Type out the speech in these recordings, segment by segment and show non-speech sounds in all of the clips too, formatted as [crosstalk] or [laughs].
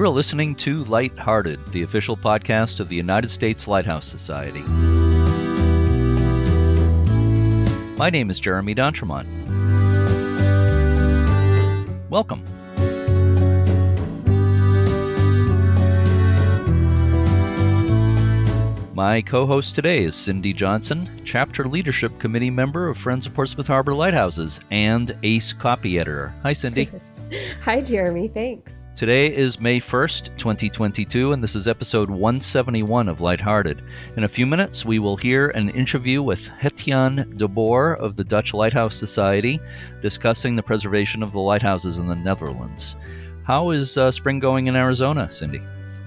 You are listening to Lighthearted, the official podcast of the United States Lighthouse Society. My name is Jeremy D'Entremont. Welcome. My co host today is Cindy Johnson, Chapter Leadership Committee member of Friends of Portsmouth Harbor Lighthouses and ACE copy editor. Hi, Cindy. [laughs] Hi, Jeremy. Thanks. Today is May 1st, 2022, and this is episode 171 of Lighthearted. In a few minutes, we will hear an interview with Gertjan de Boer of the Dutch Lighthouse Society discussing the preservation of the lighthouses in the Netherlands. How is uh, spring going in Arizona, Cindy?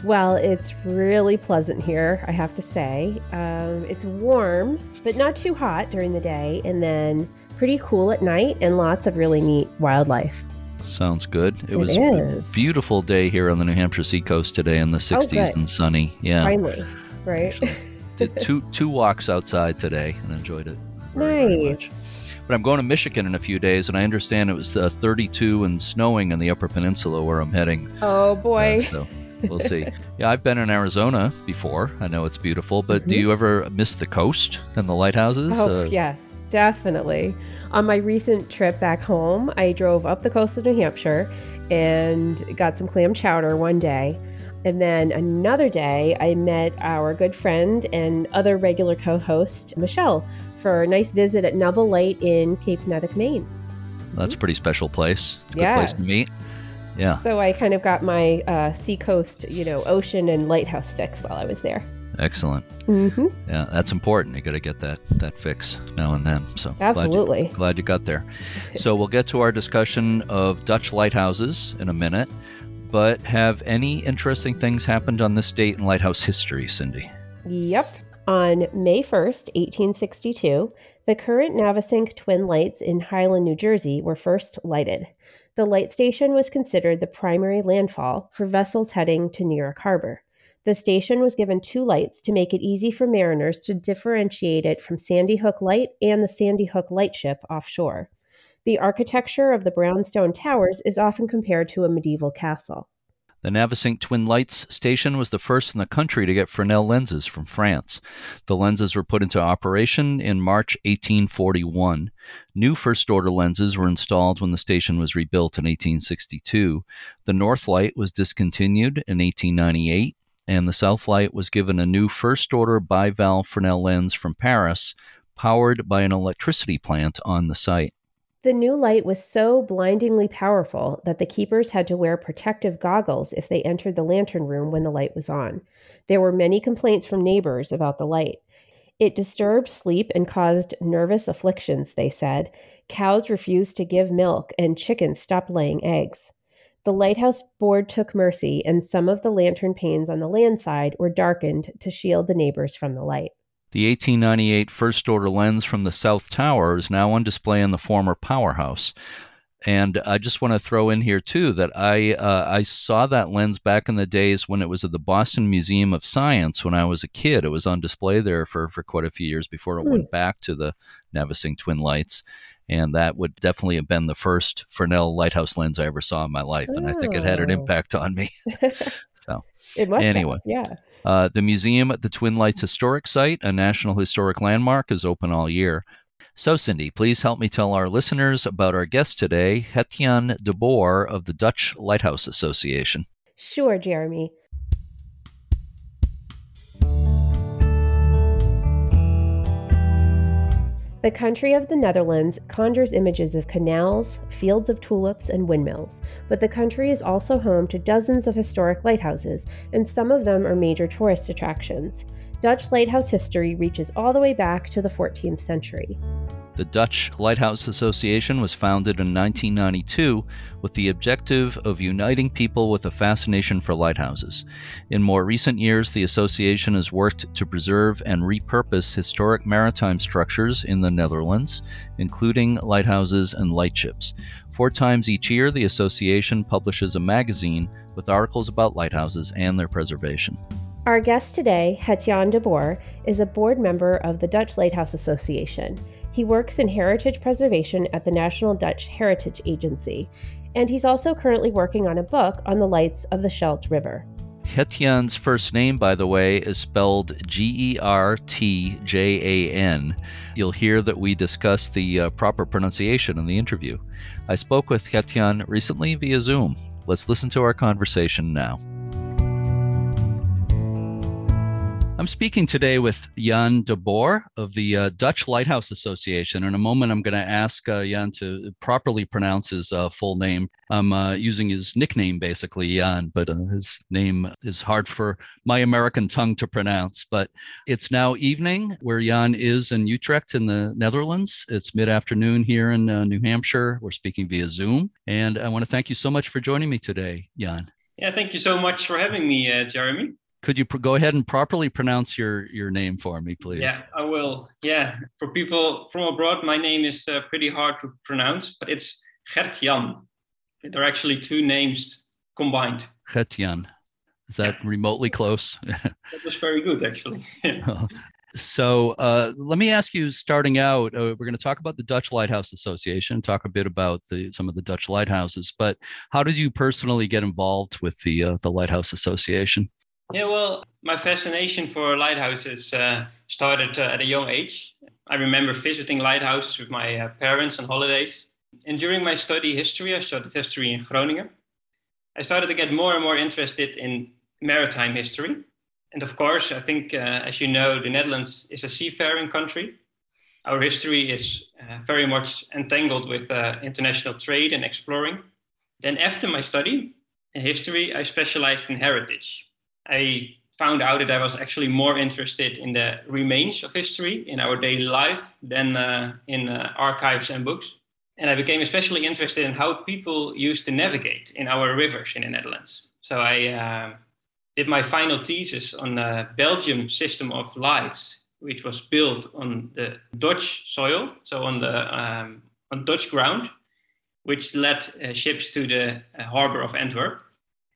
Well, it's really pleasant here, I have to say. Um, it's warm, but not too hot during the day, and then pretty cool at night, and lots of really neat wildlife. Sounds good. It, it was is. a beautiful day here on the New Hampshire seacoast today in the 60s good. and sunny. Yeah. Finally, right? Did two [laughs] two walks outside today and enjoyed it. very, very nice. But I'm going to Michigan in a few days, and I understand it was uh, 32 and snowing in the Upper Peninsula where I'm heading. Oh Uh, boy. so we'll see. [laughs] yeah, I've been in Arizona before. I know it's beautiful, but do Mhm. you ever miss the coast and the lighthouses? Oh, Uh, yes, definitely. On my recent trip back home, I drove up the coast of New Hampshire and got some clam chowder one day. And then another day, I met our good friend and other regular co host, Michelle, for a nice visit at Nubble Light in Cape Neddick, Maine. That's a pretty special place. Good place to meet. Yeah, So I kind of got my uh, seacoast, you know, ocean and lighthouse fix while I was there. Excellent. Mm-hmm. Yeah, that's important. You got to get that that fix now and then. So glad you- Absolutely. Glad you got there. So we'll get to our discussion of Dutch lighthouses in a minute. But have any interesting things happened on this date in lighthouse history, Cindy? Yep. On May 1st, 1862, the current Navesink twin lights in Highland, New Jersey were first lighted. The light station was considered the primary landfall for vessels heading to New York Harbor. The station was given two lights to make it easy for mariners to differentiate it from Sandy Hook Light and the Sandy Hook Lightship offshore. The architecture of the brownstone towers is often compared to a medieval castle. The Navesink Twin Lights station was the first in the country to get Fresnel lenses from France. The lenses were put into operation in March 1841. New first order lenses were installed when the station was rebuilt in 1862. The North Light was discontinued in 1898, and the South Light was given a new first order bivalve Fresnel lens from Paris, powered by an electricity plant on the site. The new light was so blindingly powerful that the keepers had to wear protective goggles if they entered the lantern room when the light was on. There were many complaints from neighbors about the light. It disturbed sleep and caused nervous afflictions, they said. Cows refused to give milk, and chickens stopped laying eggs. The lighthouse board took mercy, and some of the lantern panes on the land side were darkened to shield the neighbors from the light. The 1898 first order lens from the South Tower is now on display in the former powerhouse. And I just want to throw in here too that I uh, I saw that lens back in the days when it was at the Boston Museum of Science when I was a kid. It was on display there for, for quite a few years before it Hmm. went back to the Navesink Twin Lights. And that would definitely have been the first Fresnel lighthouse lens I ever saw in my life. And I think it had an Oh. impact on me. [laughs] so It must have, Anyway. yeah. uh, the museum at the Twin Lights Historic Site, a National Historic Landmark, is open all year. So, Cindy, please help me tell our listeners about our guest today, Gertjan de Boer of the Dutch Lighthouse Association. Sure, Jeremy. The country of the Netherlands conjures images of canals, fields of tulips, and windmills, but the country is also home to dozens of historic lighthouses, and some of them are major tourist attractions. Dutch lighthouse history reaches all the way back to the 14th century. The Dutch Lighthouse Association was founded in 1992 with the objective of uniting people with a fascination for lighthouses. In more recent years, the association has worked to preserve and repurpose historic maritime structures in the Netherlands, including lighthouses and lightships. Four times each year, the association publishes a magazine with articles about lighthouses and their preservation. Our guest today, Gertjan de Boer, is a board member of the Dutch Lighthouse Association. He works in heritage preservation at the National Dutch Heritage Agency. and he's also currently working on a book on the lights of the Scheldt River. Gertjan's first name, by the way, is spelled G E R T J A N. You'll hear that we discuss the uh, proper pronunciation in the interview. I spoke with Gertjan recently via Zoom. Let's listen to our conversation now. I'm speaking today with Jan de Boer of the uh, Dutch Lighthouse Association. In a moment, I'm going to ask uh, Jan to properly pronounce his uh, full name. I'm uh, using his nickname, basically, Jan, but uh, his name is hard for my American tongue to pronounce. But it's now evening where Jan is in Utrecht in the Netherlands. It's mid afternoon here in uh, New Hampshire. We're speaking via Zoom. And I want to thank you so much for joining me today, Jan. Yeah, thank you so much for having me, Jeremy could you go ahead and properly pronounce your your name for me, please? Yeah, I will. Yeah, for people from abroad, my name is uh, pretty hard to pronounce, but it's Gertjan. There are actually two names combined. Gert-Jan. Is that yeah. remotely close? [laughs] that was very good, actually. [laughs] so uh, let me ask you, starting out, uh, we're going to talk about the Dutch Lighthouse Association, talk a bit about the, some of the Dutch lighthouses. But how did you personally get involved with the uh, the Lighthouse Association? Yeah, well, my fascination for lighthouses uh, started uh, at a young age. I remember visiting lighthouses with my uh, parents on holidays. And during my study history, I studied history in Groningen. I started to get more and more interested in maritime history. And of course, I think, uh, as you know, the Netherlands is a seafaring country. Our history is uh, very much entangled with uh, international trade and exploring. Then, after my study in history, I specialized in heritage. I found out that I was actually more interested in the remains of history in our daily life than uh, in uh, archives and books. And I became especially interested in how people used to navigate in our rivers in the Netherlands. So I uh, did my final thesis on the Belgium system of lights, which was built on the Dutch soil, so on the um, on Dutch ground, which led uh, ships to the uh, harbor of Antwerp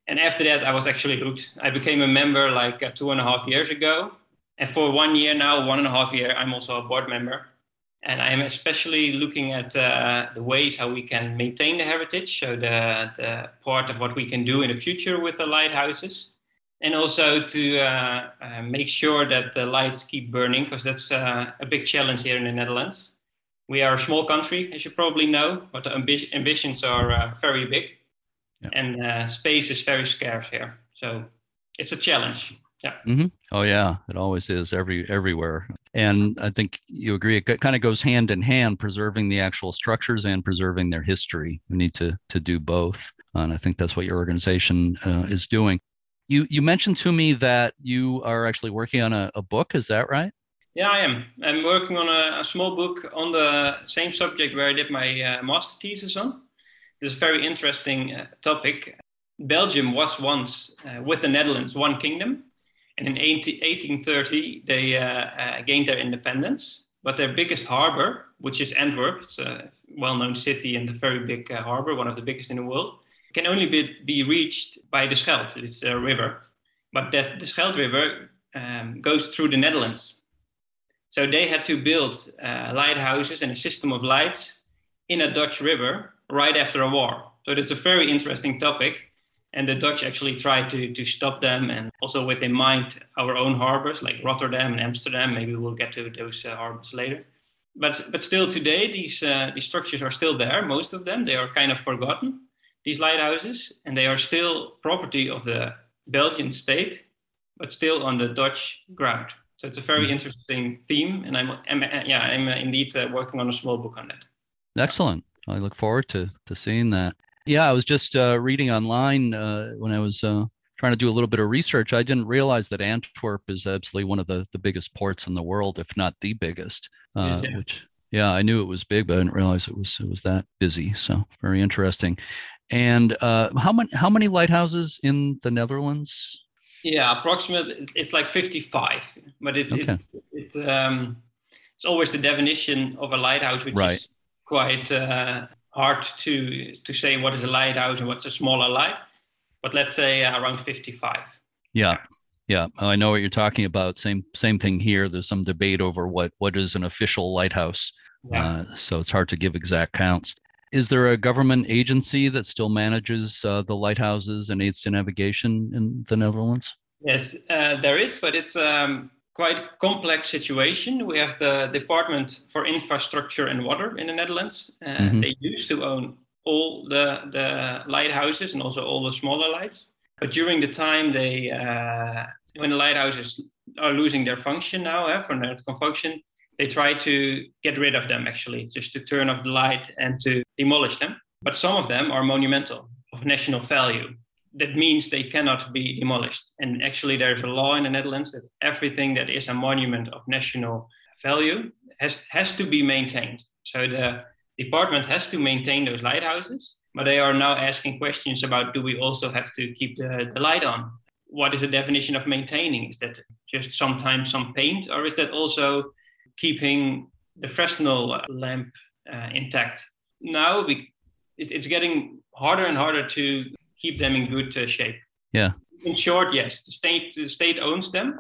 and after that, I was actually hooked. I became a member like uh, two and a half years ago. And for one year now, one and a half year, I'm also a board member. And I am especially looking at uh, the ways how we can maintain the heritage, so the, the part of what we can do in the future with the lighthouses. And also to uh, uh make sure that the lights keep burning, because that's uh, a big challenge here in the Netherlands. We are a small country, as you probably know, but the ambi- ambitions are uh, very big yeah. and uh, space is very scarce here. So it's a challenge. Yeah. Mm-hmm. Oh yeah, it always is every everywhere. And I think you agree. It kind of goes hand in hand, preserving the actual structures and preserving their history. We need to to do both, and I think that's what your organization uh, is doing. You you mentioned to me that you are actually working on a, a book. Is that right? Yeah, I am. I'm working on a, a, small book on the same subject where I did my uh, master thesis on this is very interesting uh, topic. Belgium was once, uh, with the Netherlands, one kingdom. And in 18, 1830, they uh, uh, gained their independence. But their biggest harbor, which is Antwerp, it's a well known city and a very big uh, harbor, one of the biggest in the world, can only be, be reached by the Scheldt. It's a river. But that, the Scheldt River um, goes through the Netherlands. So they had to build uh, lighthouses and a system of lights in a Dutch river right after a war. So it's a very interesting topic. And the Dutch actually tried to, to stop them and also with in mind our own harbors like Rotterdam and Amsterdam. Maybe we'll get to those uh, harbors later. But, but still today, these, uh, these structures are still there, most of them. They are kind of forgotten, these lighthouses, and they are still property of the Belgian state, but still on the Dutch ground. So it's a very hmm. interesting theme, and I'm, I'm yeah, I'm uh, indeed uh, working on a small book on that. Excellent. I look forward to to seeing that. Yeah, I was just uh, reading online uh, when I was uh, trying to do a little bit of research. I didn't realize that Antwerp is absolutely one of the the biggest ports in the world, if not the biggest. Uh, yeah. Which yeah, I knew it was big, but I didn't realize it was it was that busy. So very interesting. And uh, how many how many lighthouses in the Netherlands? Yeah, approximately it's like fifty five, but it, okay. it, it um, it's always the definition of a lighthouse, which right. is quite uh, hard to to say what is a lighthouse and what's a smaller light. But let's say uh, around 55. Yeah. Yeah, I know what you're talking about. Same same thing here. There's some debate over what what is an official lighthouse. Yeah. Uh, so it's hard to give exact counts. Is there a government agency that still manages uh, the lighthouses and aids to navigation in the Netherlands? Yes, uh, there is, but it's um, quite complex situation. We have the Department for Infrastructure and Water in the Netherlands. Uh, mm-hmm. They used to own all the, the lighthouses and also all the smaller lights. But during the time they, uh, when the lighthouses are losing their function now, eh, for nautical function, they try to get rid of them actually, just to turn off the light and to demolish them. But some of them are monumental, of national value. That means they cannot be demolished. And actually, there's a law in the Netherlands that everything that is a monument of national value has, has to be maintained. So the department has to maintain those lighthouses, but they are now asking questions about do we also have to keep the, the light on? What is the definition of maintaining? Is that just sometimes some paint, or is that also keeping the Fresnel lamp uh, intact? Now we, it, it's getting harder and harder to keep them in good uh, shape. Yeah. In short, yes, the state the state owns them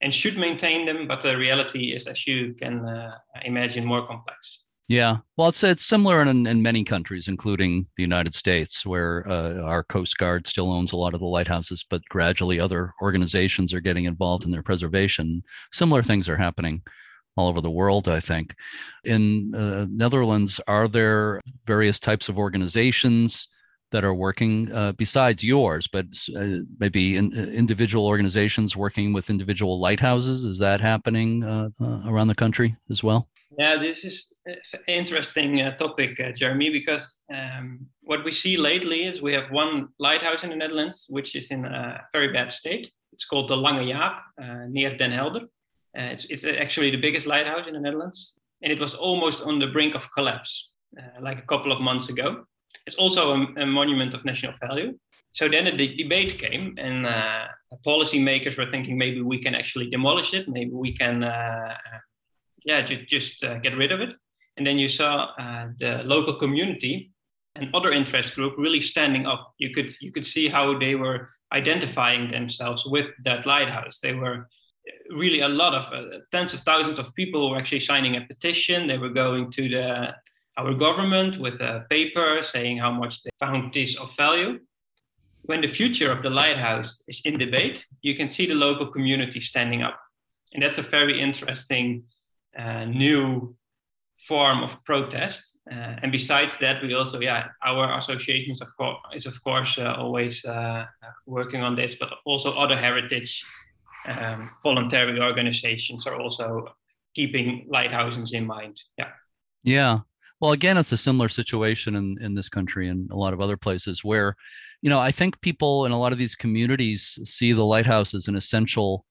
and should maintain them, but the reality is, as you can uh, imagine, more complex. Yeah, well, it's it's similar in, in many countries, including the United States, where uh, our Coast Guard still owns a lot of the lighthouses, but gradually other organizations are getting involved in their preservation. Similar things are happening all over the world, I think. In uh, Netherlands, are there various types of organizations that are working uh, besides yours, but uh, maybe in, uh, individual organizations working with individual lighthouses? Is that happening uh, around the country as well? Yeah, this is interesting uh, topic, uh, Jeremy, because um, what we see lately is we have one lighthouse in the Netherlands, which is in a very bad state. It's called the Lange Jaap uh, near Den Helder. Uh, it's, it's actually the biggest lighthouse in the Netherlands, and it was almost on the brink of collapse, uh, like a couple of months ago. It's also a, a, monument of national value. So then de- debate came, and uh, policymakers were thinking maybe we can actually demolish it, maybe we can yeah, just, just uh, get rid of it. And then you saw uh, the local community and other interest group really standing up. You could you could see how they were identifying themselves with that lighthouse. They were really a lot of uh, tens of thousands of people were actually signing a petition. They were going to the our government with a paper saying how much they found this of value. When the future of the lighthouse is in debate, you can see the local community standing up, and that's a very interesting uh, new form of protest. Uh, and besides that, we also, yeah, our associations of course is of course uh, always uh, working on this, but also other heritage um, voluntary organizations are also keeping lighthouses in mind. Yeah. Yeah. Well, again, it's a similar situation in, in this country and a lot of other places where, you know, I think people in a lot of these communities see the lighthouse as an essential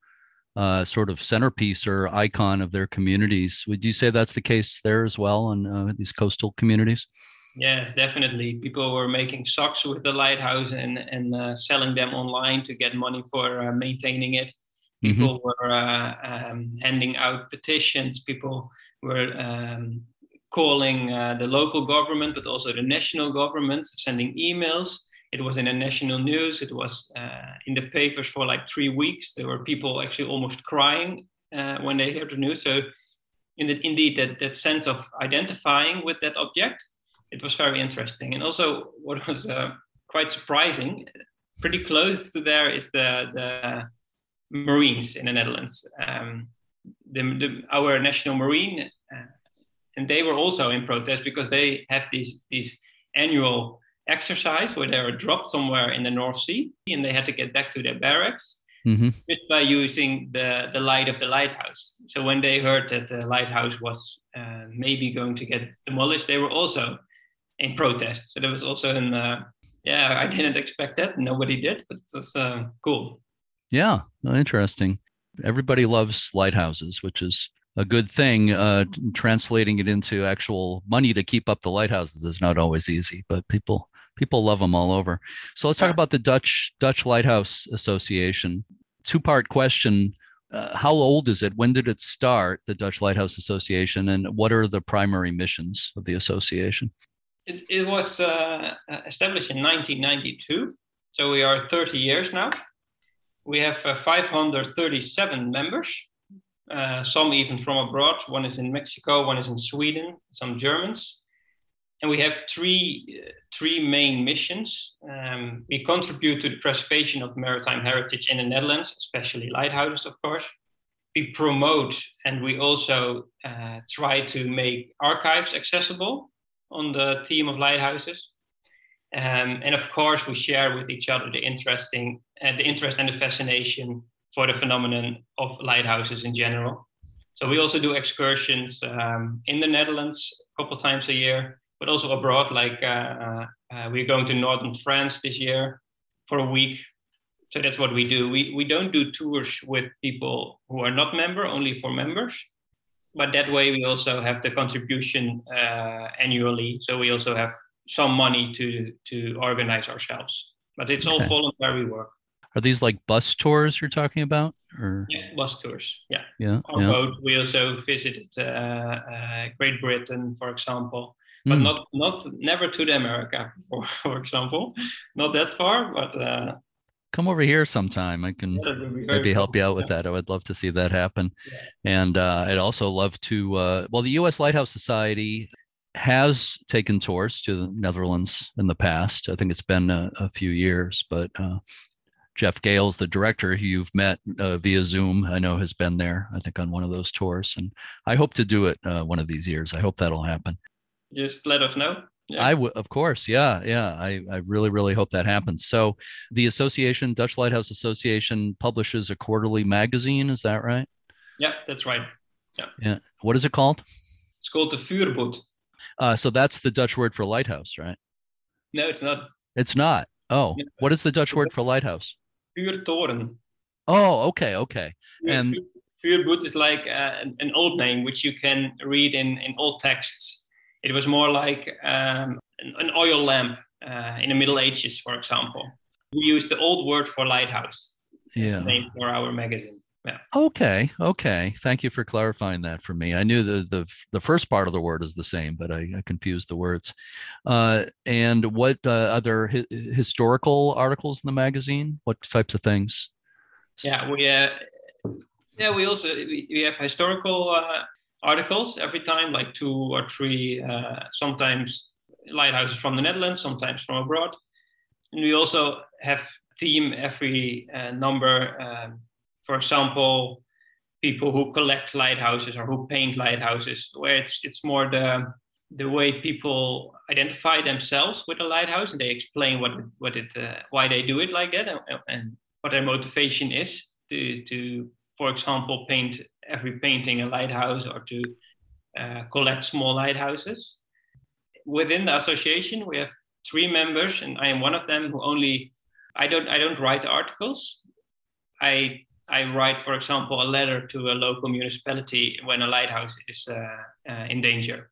uh, sort of centerpiece or icon of their communities. Would you say that's the case there as well in uh, these coastal communities? Yeah, definitely. People were making socks with the lighthouse and and uh, selling them online to get money for uh, maintaining it. Mm-hmm. People mm-hmm. were uh, um, handing out petitions. People were um, calling uh, the local government, but also the national government, sending emails it was in the national news. It was uh, in the papers for like three weeks. There were people actually almost crying uh, when they heard the news. So, in the, indeed, that, that sense of identifying with that object, it was very interesting. And also, what was uh, quite surprising, pretty close to there is the, the Marines in the Netherlands. Um, the, the, our national marine, and they were also in protest because they have these these annual exercise where they were dropped somewhere in the North Sea and they had to get back to their barracks mm-hmm. just by using the, the light of the lighthouse. So when they heard that the lighthouse was uh, maybe going to get demolished, they were also in protest. So there was also an, uh, yeah, I didn't expect that. Nobody did, but it was uh, cool. Yeah, interesting. Everybody loves lighthouses, which is a good thing. Uh, translating it into actual money to keep up the lighthouses is not always easy, but people people love them all over. So let's talk about the Dutch Dutch Lighthouse Association. Two part question: uh, How old is it? When did it start? The Dutch Lighthouse Association, and what are the primary missions of the association? It, it was uh, established in 1992, so we are 30 years now. We have uh, 537 members, uh, some even from abroad. One is in Mexico, one is in Sweden, some Germans and we have three three main missions. Um, we contribute to the preservation of maritime heritage in the Netherlands, especially lighthouses, of course. We promote and we also uh, try to make archives accessible on the theme of lighthouses. Um, and of course, we share with each other the interesting, uh, the interest and the fascination for the phenomenon of lighthouses in general. So we also do excursions um, in the Netherlands a couple times a year, but also abroad. Like uh, uh, uh, we're going to northern France this year for a week. So that's what we do. We we don't do tours with people who are not member, only for members. But that way, we also have the contribution uh, annually. So we also have some money to to organize ourselves. But it's all voluntary work. Are these like bus tours you're talking about? Or? Yeah, bus tours. Yeah. Yeah. On yeah. boat, we also visited uh, uh, Great Britain, for example, but mm. not not never to the America, for, [laughs] for example, not that far. But uh, come over here sometime. I can maybe help you out with that. I would love to see that happen. Yeah. And uh, I'd also love to. Uh, well, the U.S. Lighthouse Society has taken tours to the Netherlands in the past. I think it's been a, a few years, but uh, Jeff Gales, the director who you've met uh, via Zoom, I know has been there, I think, on one of those tours. And I hope to do it uh, one of these years. I hope that'll happen. Just let us know. Yeah. I would, of course. Yeah. Yeah. I, I really, really hope that happens. So the association, Dutch Lighthouse Association, publishes a quarterly magazine. Is that right? Yeah, that's right. Yeah. Yeah. What is it called? It's called the Vuurbaak. Uh, so that's the Dutch word for lighthouse, right? No, it's not. It's not. Oh, yeah. what is the Dutch word for lighthouse? Vuurtoren. Oh, okay, okay. And Vuurbaak is like uh, an, an, old name which you can read in in old texts. It was more like um, an, an, oil lamp uh, in the Middle Ages, for example. We use the old word for lighthouse. Yeah. name for our magazine. Yeah. Okay. Okay. Thank you for clarifying that for me. I knew the the the first part of the word is the same, but I, I confused the words. Uh, and what uh, other hi- historical articles in the magazine? What types of things? Yeah, we uh, yeah we also we, we have historical uh, articles every time, like two or three. Uh, sometimes lighthouses from the Netherlands, sometimes from abroad, and we also have theme every uh, number. Um, for example, people who collect lighthouses or who paint lighthouses, where it's it's more the the way people identify themselves with a lighthouse and they explain what what it uh, why they do it like that and, and, what their motivation is to to for example paint every painting a lighthouse or to uh, collect small lighthouses. Within the association we have three members and i am one of them who only i don't i don't write articles. I I write, for example, a letter to a local municipality when a lighthouse is uh, uh, in danger.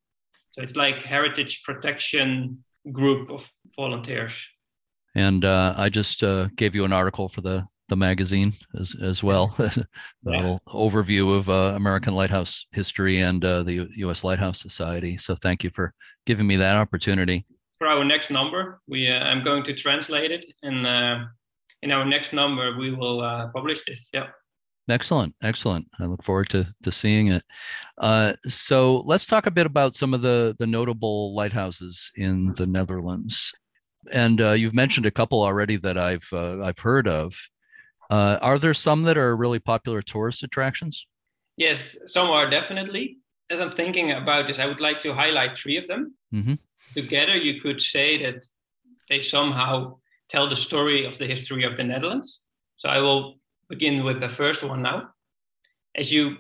So it's like heritage protection group of volunteers. And uh, I just uh, gave you an article for the the magazine as as well, [laughs] a yeah. little overview of uh, American lighthouse history and uh, the U.S. Lighthouse Society. So thank you for giving me that opportunity. For our next number, we I'm going to translate it and in our next number we will uh, publish this. Yeah. Excellent, excellent. I look forward to to seeing it. Uh, so let's talk a bit about some of the the notable lighthouses in the Netherlands. And uh, you've mentioned a couple already that I've uh, I've heard of. Uh, are there some that are really popular tourist attractions? Yes, some are definitely. As I'm thinking about this, I would like to highlight three of them. Mm-hmm. Together, you could say that they somehow tell the story of the history of the Netherlands. So I will begin with the first one now. As you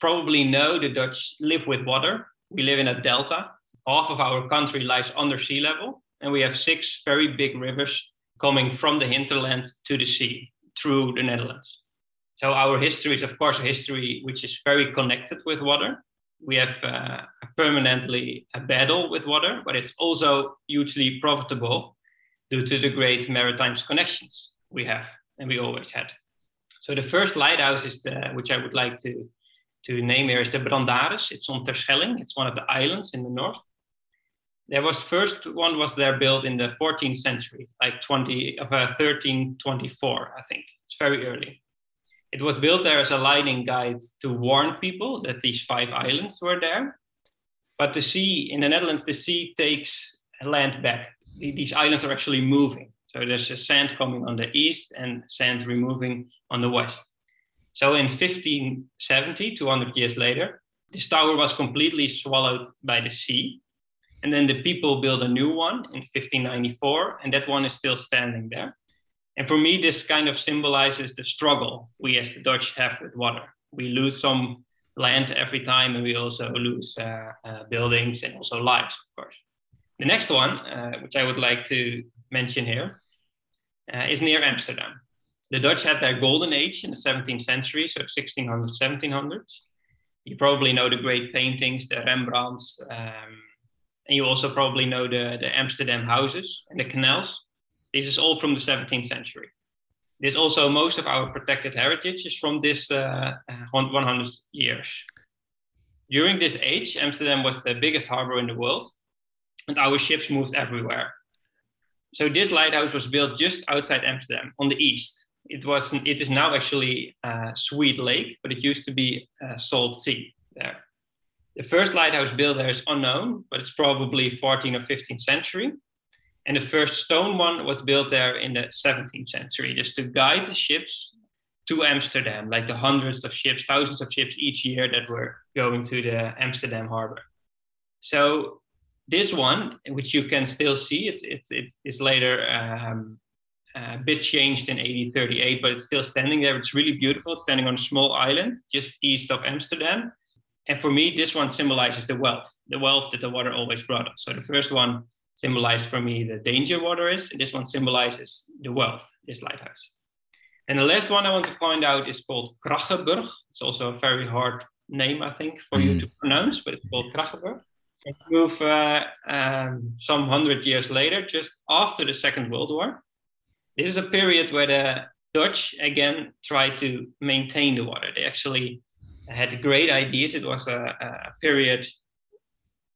probably know, the Dutch live with water. We live in a delta. Half of our country lies under sea level, and we have six very big rivers coming from the hinterland to the sea through the Netherlands. So our history is, of course, a history which is very connected with water. We have uh, permanently a battle with water, but it's also hugely profitable due to the great maritime connections we have and we always had. So the first lighthouse is the, which I would like to, to name here is the Brandaris. It's on Terschelling. It's one of the islands in the north. There was first one was there built in the 14th century, like 20 of uh, 1324, I think. It's very early. It was built there as a lightning guide to warn people that these five islands were there. But the sea in the Netherlands, the sea takes land back. These islands are actually moving. So there's a sand coming on the east and sand removing on the west. So in 1570, 200 years later, this tower was completely swallowed by the sea. And then the people built a new one in 1594, and that one is still standing there. And for me, this kind of symbolizes the struggle we as the Dutch have with water. We lose some land every time, and we also lose uh, uh, buildings and also lives, of course. The next one, uh, which I would like to mention here, uh, is near Amsterdam. The Dutch had their golden age in the 17th century, so 1600s, 1700s. You probably know the great paintings, the Rembrandts, um, and you also probably know the, the Amsterdam houses and the canals. This is all from the 17th century. This also most of our protected heritage is from this uh, 100 years. During this age, Amsterdam was the biggest harbor in the world, and our ships moved everywhere. So this lighthouse was built just outside Amsterdam on the east. It was it is now actually a Sweet Lake, but it used to be a Salt Sea there. The first lighthouse built there is unknown, but it's probably 14th or 15th century. And the first stone one was built there in the 17th century, just to guide the ships to Amsterdam, like the hundreds of ships, thousands of ships each year that were going to the Amsterdam harbor. So this one, which you can still see, it's it's it's, later um, a bit changed in 1838, but it's still standing there. It's really beautiful. It's standing on a small island just east of Amsterdam. And for me, this one symbolizes the wealth, the wealth that the water always brought us. So the first one symbolized for me the danger water is, and this one symbolizes the wealth, this lighthouse. And the last one I want to point out is called Kraggenburg. It's also a very hard name, I think, for mm. you to pronounce, but it's called Kraggenburg. It moved uh, um, some hundred years later, just after the Second World War. This is a period where the Dutch again tried to maintain the water. They actually had great ideas. It was a, a period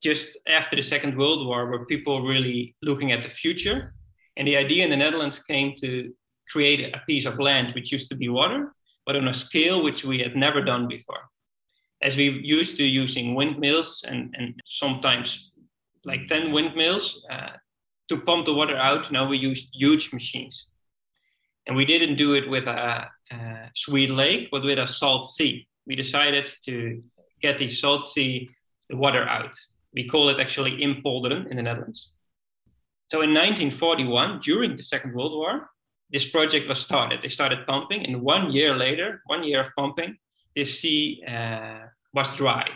just after the Second World War where people really looking at the future. And the idea in the Netherlands came to create a piece of land which used to be water, but on a scale which we had never done before. As we used to using windmills and, and sometimes like 10 windmills uh, to pump the water out, now we use huge machines. And we didn't do it with a, a sweet lake, but with a salt sea. We decided to get the salt sea, the water out. We call it actually Impolderen in the Netherlands. So in 1941, during the Second World War, this project was started. They started pumping, and one year later, one year of pumping, this sea uh, was dry.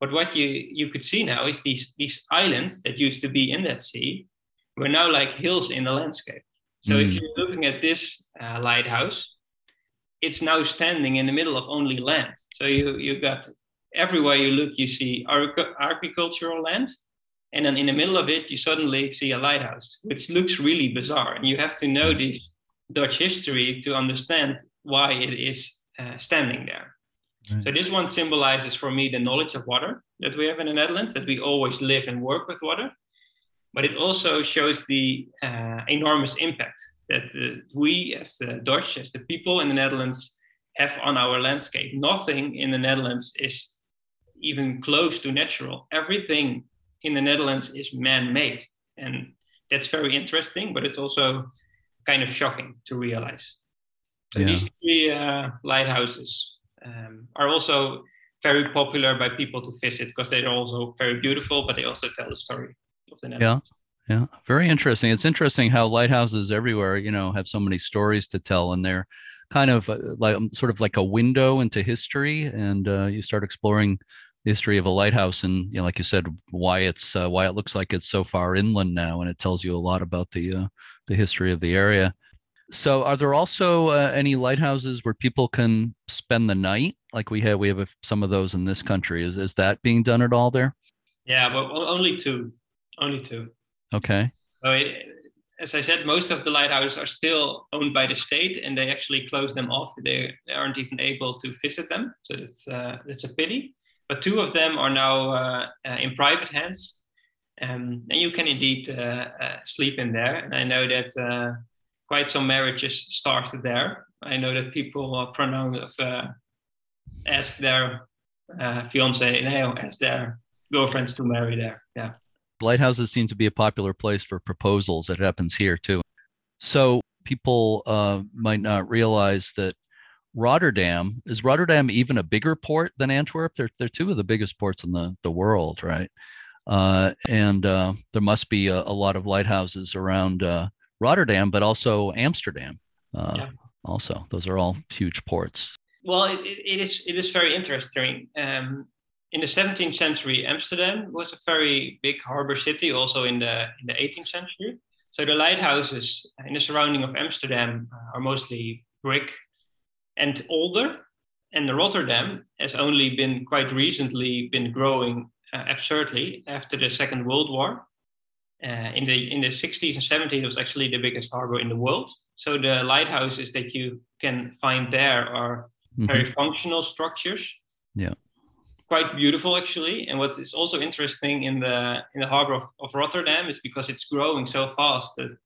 But what you, you could see now is these, these islands that used to be in that sea were now like hills in the landscape. So mm. if you're looking at this uh, lighthouse, it's now standing in the middle of only land. So you you got everywhere you look, you see agricultural land, and then in the middle of it, you suddenly see a lighthouse, which looks really bizarre. And you have to know the Dutch history to understand why it is uh, standing there. Right. So this one symbolizes for me the knowledge of water that we have in the Netherlands, that we always live and work with water. But it also shows the uh, enormous impact that the, we, as the Dutch, as the people in the Netherlands, have on our landscape. Nothing in the Netherlands is even close to natural. Everything in the Netherlands is man-made, and that's very interesting. But it's also kind of shocking to realize. So yeah. These three uh, lighthouses um, are also very popular by people to visit because they're also very beautiful, but they also tell the story of the Netherlands. Yeah. Yeah, very interesting. It's interesting how lighthouses everywhere, you know, have so many stories to tell, and they're kind of uh, like sort of like a window into history. And uh, you start exploring the history of a lighthouse and you know like you said why it's uh, why it looks like it's so far inland now and it tells you a lot about the uh, the history of the area so are there also uh, any lighthouses where people can spend the night? Like we have we have some of those in this country. Is, is that being done at all there? Yeah but only two only two. Okay. So it, as i said most of the lighthouses are still owned by the state and they actually close them off. They, they aren't even able to visit them. So it's uh, it's a pity. But two of them are now uh, uh, in private hands. Um, and you can indeed uh, sleep in there. And I know that quite some marriages started there. I know that people pronounce, ask their fiance, no, ask their girlfriends to marry there. Yeah. Lighthouses seem to be a popular place for proposals. It happens here too. So people uh, might not realize that Rotterdam is Rotterdam even a bigger port than Antwerp? They're they're two of the biggest ports in the the world, right? Uh, and uh, there must be a, a, lot of lighthouses around uh, Rotterdam, but also Amsterdam. Uh, yeah. Also, those are all huge ports. Well, it, it is it is very interesting. Um, in the 17th century, Amsterdam was a very big harbor city. Also in the in the 18th century, so the lighthouses in the surrounding of Amsterdam are mostly brick and older. And Rotterdam has only been quite recently been growing uh, absurdly after the Second World War. Uh, in the in the 60s and 70s, it was actually the biggest harbor in the world. So the lighthouses that you can find there are mm-hmm. very functional structures. Yeah, quite beautiful actually. And what is also interesting in the in the harbor of, of Rotterdam is because it's growing so fast that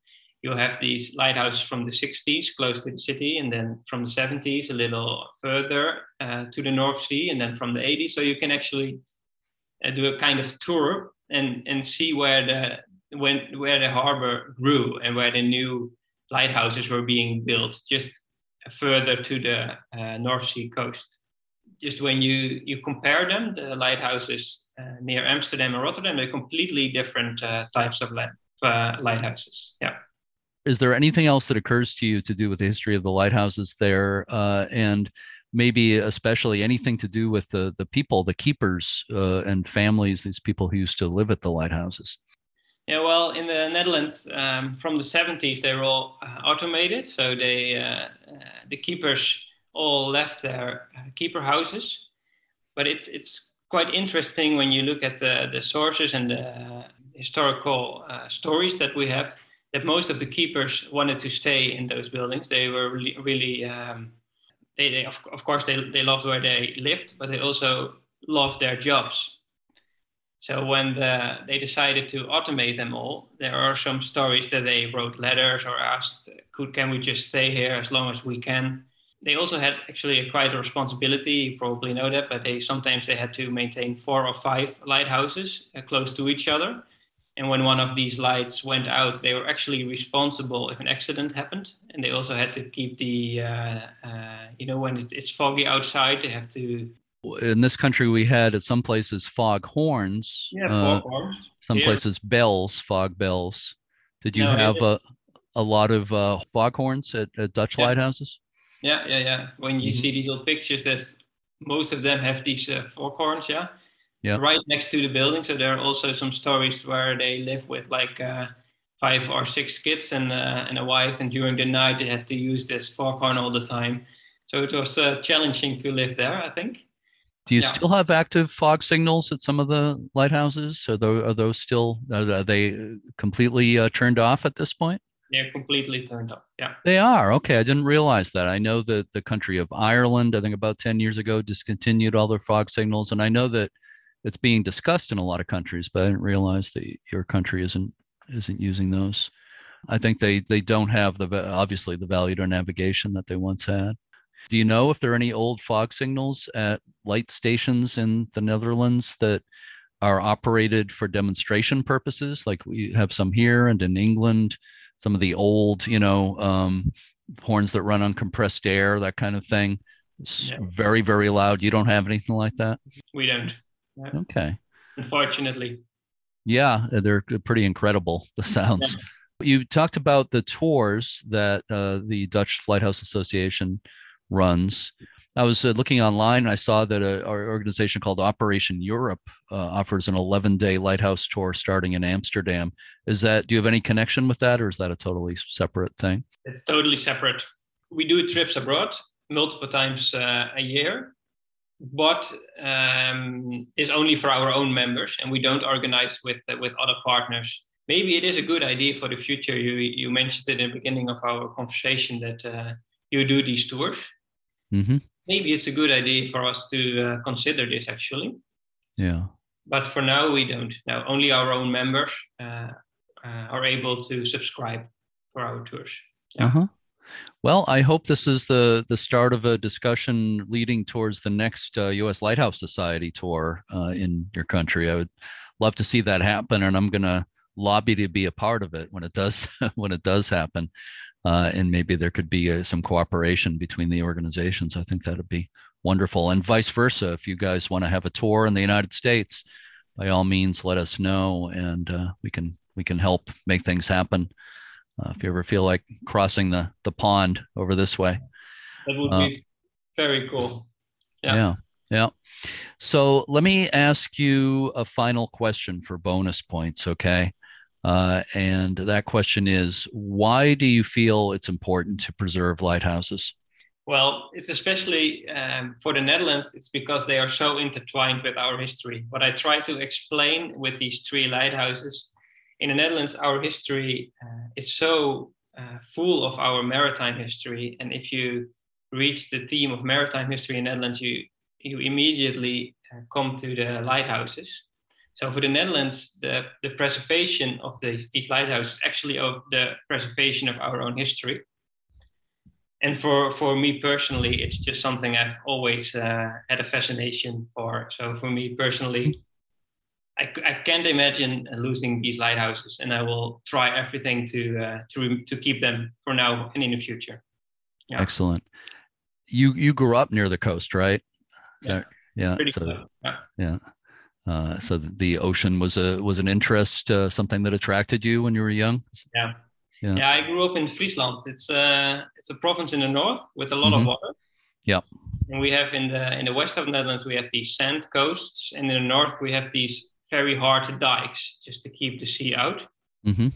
you have these lighthouses from the 60s close to the city, and then from the 70s a little further uh, to the North Sea, and then from the 80s. So you can actually uh, do a kind of tour and and see where the when where the harbor grew and where the new lighthouses were being built, just further to the uh, North Sea coast. Just when you you compare them, the lighthouses uh, near Amsterdam and Rotterdam, they're completely different uh, types of land, uh, lighthouses. Yeah is there anything else that occurs to you to do with the history of the lighthouses there uh, and maybe especially anything to do with the, the people the keepers uh, and families these people who used to live at the lighthouses yeah well in the netherlands um, from the 70s they were all uh, automated so they uh, uh, the keepers all left their uh, keeper houses but it's it's quite interesting when you look at the, the sources and the historical stories that we have that most of the keepers wanted to stay in those buildings. They were really, really um, they, they of, of course they, they loved where they lived, but they also loved their jobs. So when the, they decided to automate them all, there are some stories that they wrote letters or asked, "Could can we just stay here as long as we can?" They also had actually a quite a responsibility. You probably know that, but they sometimes they had to maintain four or five lighthouses uh, close to each other and when one of these lights went out, they were actually responsible if an accident happened. And they also had to keep the, uh, uh, you know, when it's foggy outside, they have to. In this country, we had at some places fog horns. Yeah, uh, fog horns. Some places bells, fog bells. Did you no, have a, a lot of uh, fog horns at, at Dutch yeah. lighthouses? Yeah, yeah, yeah. When you mm-hmm. see these little pictures, there's most of them have these uh, fog horns. Yeah Yeah. right next to the building. So there are also some stories where they live with like uh, five or six kids and uh, and a wife, and during the night they have to use this foghorn all the time. So it was uh, challenging to live there, I think. Do you yeah. still have active fog signals at some of the lighthouses? Are those, are those still are they completely uh, turned off at this point? They're completely turned off. Yeah. They are. Okay. I didn't realize that. I know that the country of Ireland, I think about 10 years ago, discontinued all their fog signals. And I know that it's being discussed in a lot of countries, but I didn't realize that your country isn't isn't using those. I think they they don't have the obviously the value to navigation that they once had. Do you know if there are any old fog signals at light stations in the Netherlands that are operated for demonstration purposes? Like we have some here and in England, some of the old, you know, um, horns that run on compressed air, that kind of thing. Yeah. Very, very loud. You don't have anything like that? We don't. Okay. Unfortunately. Yeah, they're pretty incredible. The sounds. Yeah. You talked about the tours that uh, the Dutch Lighthouse Association runs. I was uh, looking online and I saw that a, our organization called Operation Europe uh, offers an 11 day lighthouse tour starting in Amsterdam. Is that, do you have any connection with that or is that a totally separate thing? It's totally separate. We do trips abroad multiple times uh, a year but um, is only for our own members, and we don't organize with uh, with other partners. Maybe it is a good idea for the future. You you mentioned it in the beginning of our conversation that uh, you do these tours. Mm-hmm. Maybe it's a good idea for us to uh, consider this actually. Yeah. But for now, we don't. Now, only our own members uh, uh, are able to subscribe for our tours. Yeah. Uh-huh. Well, I hope this is the the start of a discussion leading towards the next uh, U.S. Lighthouse Society tour uh, in your country. I would love to see that happen, and I'm going to lobby to be a part of it when it does [laughs] when it does happen. Uh, and maybe there could be uh, some cooperation between the organizations. I think that would be wonderful, and vice versa. If you guys want to have a tour in the United States, by all means, let us know, and uh, we can we can help make things happen. Uh, if you ever feel like crossing the the pond over this way, that would be uh, very cool. Yeah. yeah. Yeah. So let me ask you a final question for bonus points, okay? Uh, and that question is why do you feel it's important to preserve lighthouses? Well, it's especially um, for the Netherlands, it's because they are so intertwined with our history. What I try to explain with these three lighthouses in the Netherlands, our history uh, is so uh, full of our maritime history. And if you reach the theme of maritime history in the Netherlands, you, you immediately uh, come to the lighthouses. So for the Netherlands, the, the preservation of the, these lighthouses actually of the preservation of our own history. And for, for me personally, it's just something I've always uh, had a fascination for. So for me personally, I, I can't imagine losing these lighthouses, and I will try everything to uh, to to keep them for now and in the future. Yeah. Excellent. You you grew up near the coast, right? Yeah. Yeah. So, yeah. yeah. Uh, so the ocean was a was an interest, uh, something that attracted you when you were young. Yeah. yeah, yeah. I grew up in Friesland. It's a uh, it's a province in the north with a lot mm-hmm. of water. Yeah. And we have in the in the west of the Netherlands we have these sand coasts, and in the north we have these very hard dikes just to keep the sea out. Mm-hmm.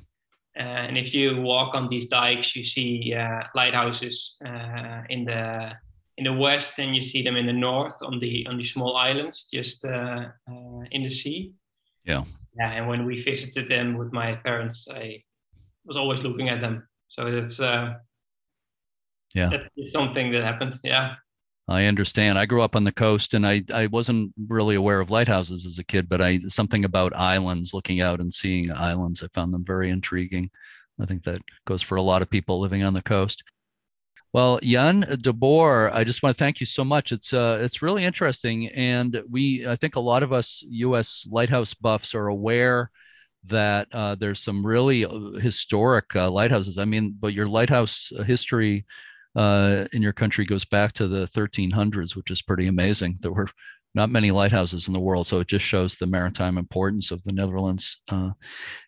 Uh, and if you walk on these dikes, you see uh, lighthouses uh, in the in the west and you see them in the north on the on the small islands just uh, uh, in the sea. Yeah. Yeah. And when we visited them with my parents, I was always looking at them. So that's uh, yeah, that's something that happened. Yeah. I understand. I grew up on the coast, and I, I wasn't really aware of lighthouses as a kid, but I something about islands, looking out and seeing islands, I found them very intriguing. I think that goes for a lot of people living on the coast. Well, Jan de Boer, I just want to thank you so much. It's uh, it's really interesting, and we I think a lot of us U.S. lighthouse buffs are aware that uh, there's some really uh, historic uh, lighthouses. I mean, but your lighthouse history uh, in your country goes back to the 1300s, which is pretty amazing. There were not many lighthouses in the world, so it just shows the maritime importance of the Netherlands. Uh,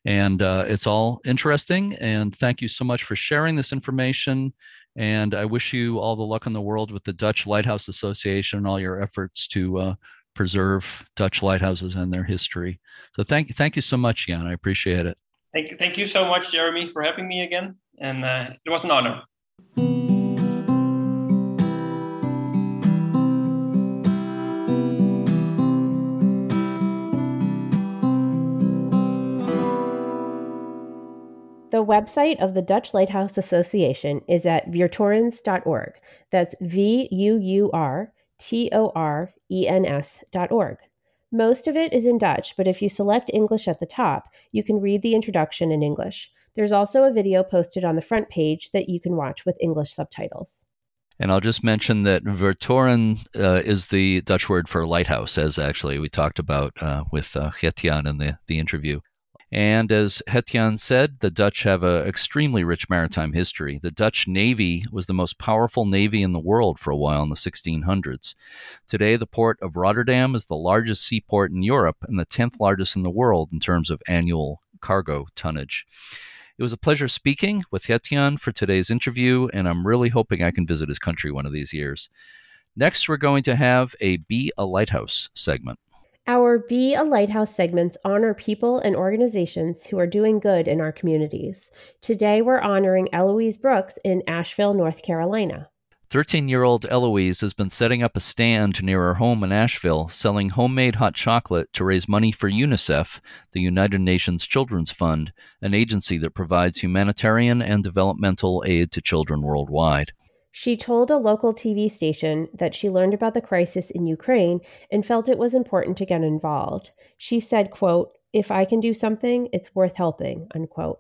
and it's all interesting. And thank you so much for sharing this information. And I wish you all the luck in the world with the Dutch Lighthouse Association and all your efforts to uh, preserve Dutch lighthouses and their history. So thank you, thank you so much, Jan. I appreciate it. Thank you, thank you so much, Jeremy, for having me again. And uh, it was an honor. The website of the Dutch Lighthouse Association is at vuurtorens.org. That's V U U R T O R E N S.org. Most of it is in Dutch, but if you select English at the top, you can read the introduction in English. There's also a video posted on the front page that you can watch with English subtitles. And I'll just mention that Vuurtoren uh, is the Dutch word for lighthouse, as actually we talked about uh, with uh, in the, the interview. And as Gertjan said, the Dutch have an extremely rich maritime history. The Dutch Navy was the most powerful navy in the world for a while in the 1600s. Today, the port of Rotterdam is the largest seaport in Europe and the 10th largest in the world in terms of annual cargo tonnage. It was a pleasure speaking with Gertjan for today's interview, and I'm really hoping I can visit his country one of these years. Next, we're going to have a Be a Lighthouse segment. Our Be a Lighthouse segments honor people and organizations who are doing good in our communities. Today, we're honoring Eloise Brooks in Asheville, North Carolina. 13 year old Eloise has been setting up a stand near her home in Asheville, selling homemade hot chocolate to raise money for UNICEF, the United Nations Children's Fund, an agency that provides humanitarian and developmental aid to children worldwide. She told a local TV station that she learned about the crisis in Ukraine and felt it was important to get involved. She said, quote, "If I can do something, it's worth helping." Unquote.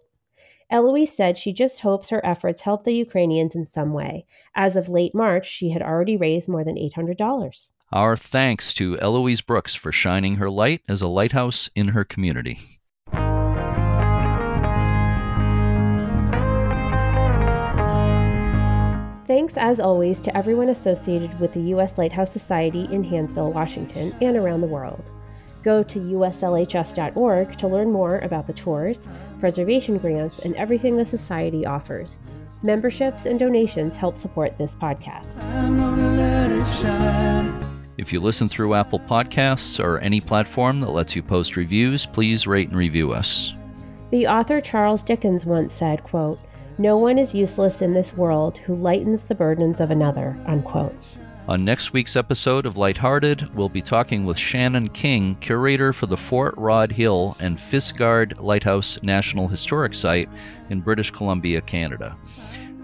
Eloise said she just hopes her efforts help the Ukrainians in some way. As of late March, she had already raised more than $800. Our thanks to Eloise Brooks for shining her light as a lighthouse in her community. Thanks, as always, to everyone associated with the U.S. Lighthouse Society in Hansville, Washington, and around the world. Go to uslhs.org to learn more about the tours, preservation grants, and everything the Society offers. Memberships and donations help support this podcast. If you listen through Apple Podcasts or any platform that lets you post reviews, please rate and review us. The author Charles Dickens once said, quote, no one is useless in this world who lightens the burdens of another. Unquote. On next week's episode of Lighthearted, we'll be talking with Shannon King, curator for the Fort Rodd Hill and Fisgard Lighthouse National Historic Site in British Columbia, Canada.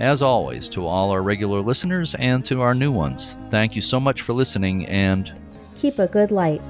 As always, to all our regular listeners and to our new ones, thank you so much for listening and keep a good light.